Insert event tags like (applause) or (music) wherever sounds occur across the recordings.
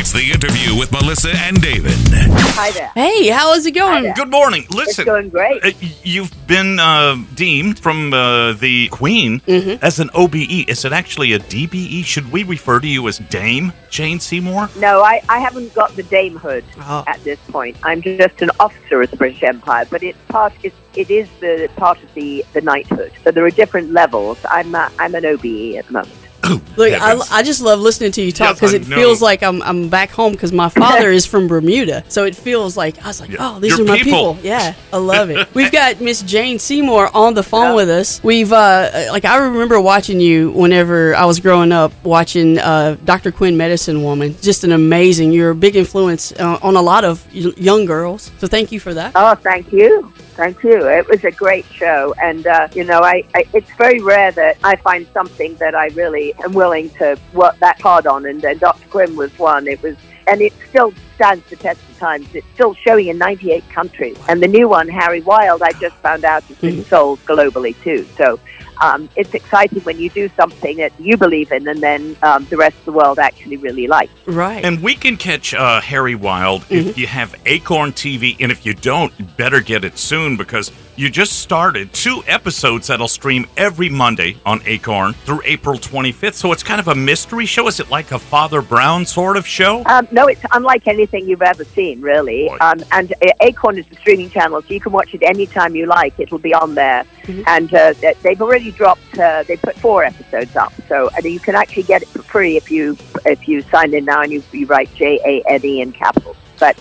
It's the interview with Melissa and David. Hi there. Hey, how is it going? Good morning. Listen, going great. uh, you've been uh, deemed from uh, the Queen as an OBE. Is it actually a DBE? Should we refer to you as Dame Jane Seymour? No, I, I haven't got the damehood Oh. at this point. I'm just an officer of the British Empire, but it's part. It's, it is the part of the, the knighthood. So there are different levels. I'm uh, I'm an OBE at the moment. (coughs) Look, I, I just love listening to you talk because I it feels like I'm, I'm back home because my father is from Bermuda. So it feels like, I was like, Yeah. oh, these Your are my people. people. Yeah, I love it. (laughs) We've got Miss Jane Seymour on the phone Oh. with us. We've, uh, like, I remember watching you whenever I was growing up, watching uh, Dr. Quinn Medicine Woman. Just an amazing, you're a big influence uh, on a lot of young girls. So thank you for that. Oh, thank you. Thank you. It was a great show. And, uh, you know, I, I it's very rare that I find something that I really am willing to work that hard on. And uh, Dr. Quinn was one. It was, and it still stands the test of time. It's still showing in 98 countries. And the new one, Harry Wild, I just found out has been sold globally too. So um, it's exciting when you do something that you believe in and then um, the rest of the world actually really likes. Right. And we can catch uh, Harry Wild if you have Acorn TV, and if you don't, you better get it soon because you just started two episodes that'll stream every Monday on Acorn through April 25th. So it's kind of a mystery show. Is it like a Father Brown sort of show? Um, no, it's unlike anything you've ever seen, really. Um, and uh, Acorn is the streaming channel, so you can watch it anytime you like. It'll be on there. And uh, they've already dropped. Uh, they put four episodes up, so and you can actually get it for free if you if you sign in now and you, you write J A N E in capitals. But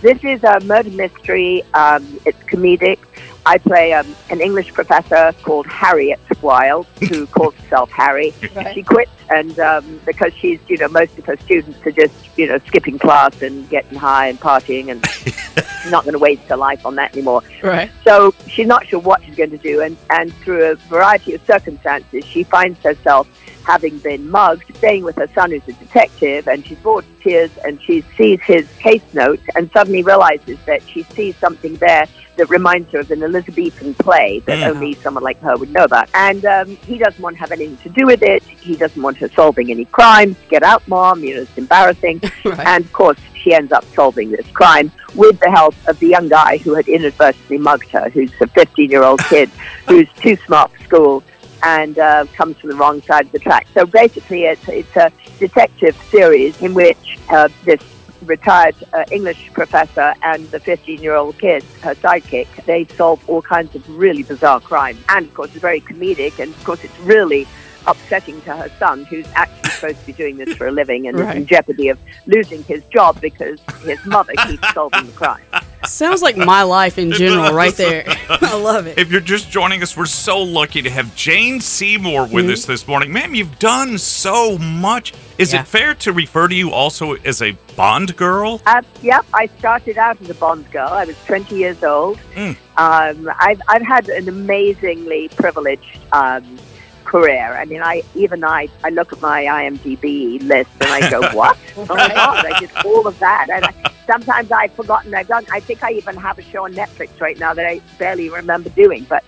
this is a murder mystery. Um, it's comedic. I play um, an English professor called Harriet Wild, who calls herself Harry. (laughs) She quits, and um, because she's, you know, most of her students are just, you know, skipping class and getting high and partying, and she's (laughs) not going to waste her life on that anymore. right. So she's not sure what she's going to do, and, and through a variety of circumstances, she finds herself having been mugged, staying with her son who's a detective, and she's bored to tears, and she sees his case note, and suddenly realizes that she sees something there that reminds her of an Elizabethan play that Mm. only someone like her would know about. And um, he doesn't want to have anything to do with it. He doesn't want her solving any crimes. Get out, mom. You know, it's embarrassing. (laughs) Right. And of course, she ends up solving this crime with the help of the young guy who had inadvertently mugged her, who's a 15 year old kid (laughs) who's too smart for school and uh, comes from the wrong side of the track. So basically, it's, it's a detective series in which uh, this retired uh, English professor and the 15 year old kid, her sidekick, they solve all kinds of really bizarre crimes. And of course, it's very comedic, and of course, it's really upsetting to her son, who's actually supposed to be doing this for a living and is (laughs) in jeopardy of losing his job because his mother keeps solving the crime. Sounds like my life in general, right there. (laughs) I love it. If you're just joining us, we're so lucky to have Jane Seymour with us this morning. Ma'am, you've done so much. Is Yeah. it fair to refer to you also as a Bond girl? Uh, yep, I started out as a Bond girl. I was 20 years old. Mm. Um, I've, I've had an amazingly privileged um, career. I mean, I even I, I look at my IMDb list and I go, (laughs) what? Oh my God, I did all of that. And I, sometimes I've forgotten I've done. I think I even have a show on Netflix right now that I barely remember doing. But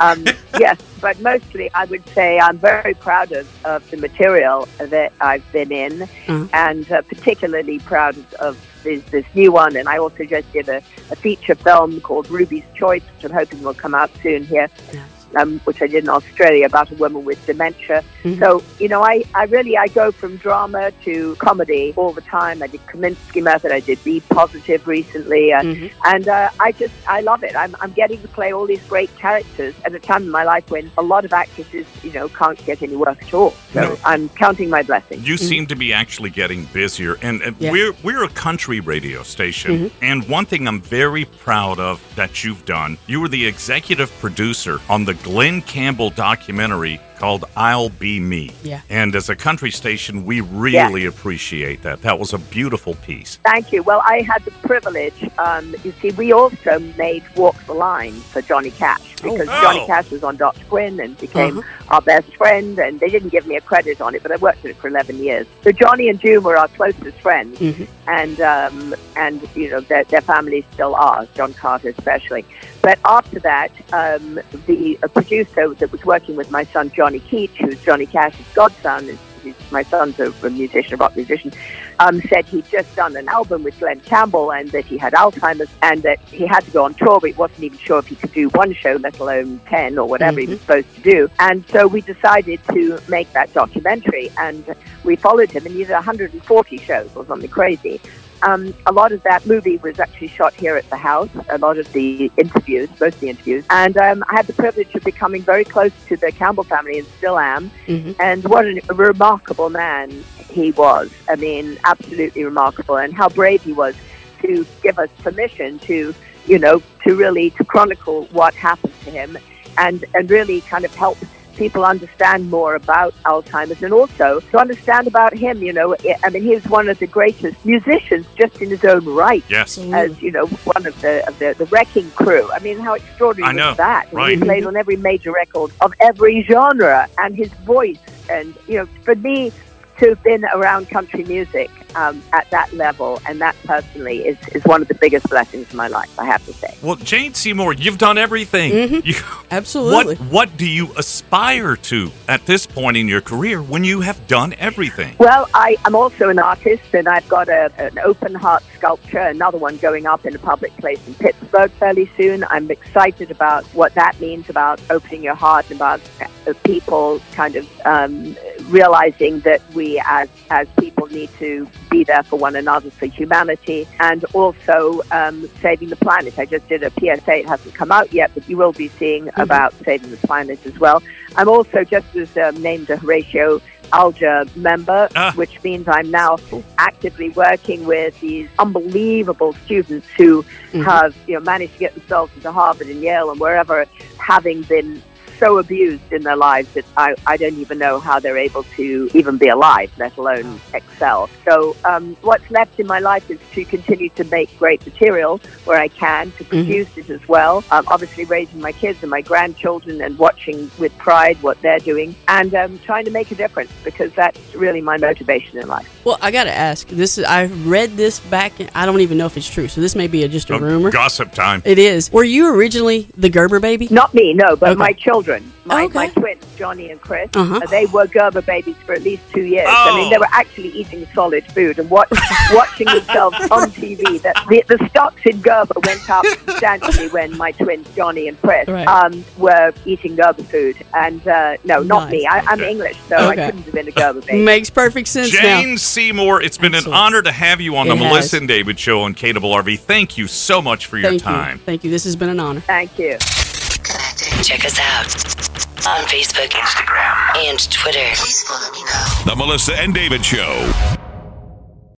um, (laughs) yes, but mostly I would say I'm very proud of, of the material that I've been in Mhm. and uh, particularly proud of this, this new one. And I also just did a, a feature film called Ruby's Choice, which I'm hoping will come out soon here, um, which I did in Australia about a woman with dementia. Mhm. So, you know, I, I really, I go from drama to comedy all the time. I did Kominsky Method, I did Be Positive recently, uh, Mhm. and uh, I just, I love it. I'm, I'm getting to play all these great characters at a time in my life when a lot of actresses, you know, can't get any work at all. So No. I'm counting my blessings. You seem to be actually getting busier, and, and Yeah. we're we're a country radio station. And one thing I'm very proud of that you've done, you were the executive producer on the Glen Campbell documentary called "I'll Be Me." Yeah. And as a country station, we really appreciate that. That was a beautiful piece. Thank you. Well, I had the privilege. Um, you see, we also made Walk the Line for Johnny Cash because Oh. Johnny Cash was on Dr. Quinn and became Uh-huh. our best friend. And they didn't give me a credit on it, but I worked on it for 11 years. So Johnny and June were our closest friends, Mhm. and um, and you know their, their families still are. John Carter especially. But after that, um, the producer that was working with my son Johnny Keach, who's Johnny Cash's godson, is my son's a, a musician, a rock musician, um, said he'd just done an album with Glen Campbell and that he had Alzheimer's and that he had to go on tour, but he wasn't even sure if he could do one show, let alone 10 or whatever he was supposed to do. And so we decided to make that documentary and we followed him and he did 140 shows or something crazy. Um, a lot of that movie was actually shot here at the house. A lot of the interviews, most of the interviews, and um, I had the privilege of becoming very close to the Campbell family, and still am. And what a remarkable man he was. I mean, absolutely remarkable, and how brave he was to give us permission to, you know, to really to chronicle what happened to him, and and really kind of help people understand more about Alzheimer's and also to understand about him. You know, I mean, he's one of the greatest musicians just in his own right. Yes. Mm. As you know, one of the of the, the Wrecking Crew. I mean, how extraordinary I know, was that? I mean, right. He played on every major record of every genre, and his voice, and you know, for me to have been around country music um, at that level and that personally is, is one of the biggest blessings in my life. I have to say. Well, Jane Seymour, you've done everything. You, (laughs) Absolutely. What What do you aspire to at this point in your career when you have done everything? Well, I, I'm also an artist, and I've got a, an open heart sculpture, another one going up in a public place in Pittsburgh fairly soon. I'm excited about what that means about opening your heart, and about uh, people kind of um, realizing that we as as people need to be there for one another, for humanity, and also um, saving the planet. I just did a PSA; it hasn't come out yet, but you will be seeing about saving the planet as well. I'm also just was um, named a Horatio Alger member, Ah. which means I'm now actively working with these unbelievable students who have you know managed to get themselves into Harvard and Yale and wherever, having been so abused in their lives that I, I don't even know how they're able to even be alive, let alone excel. So um, what's left in my life is to continue to make great material where I can, to produce it as well. Um, obviously raising my kids and my grandchildren and watching with pride what they're doing and um, trying to make a difference because that's really my motivation in life. Well, I got to ask. This is I read this back. In, I don't even know if it's true. So this may be a, just a Oh, rumor. Gossip time. It is. Were you originally the Gerber baby? Not me, no, but Okay. my children, my, Okay. my twins, Johnny and Chris, Uh-huh. uh, they were Gerber babies for at least two years. I mean, Oh. they were actually eating solid food and watch, (laughs) watching themselves on TV. That the, the stocks in Gerber went up substantially when my twins, Johnny and Chris, Right. um, were eating Gerber food. And uh, no, not Nice. me. I, I'm English, so Okay. I couldn't have been a Gerber baby. Makes perfect sense now. Jane Seymour, it's been Absolutely. an honor to have you on It the has. Melissa and David Show on KRV. Thank you so much for your Thank time. you. Thank you. This has been an honor. Thank you. Check us out on Facebook, Instagram, and Twitter. The Melissa and David Show.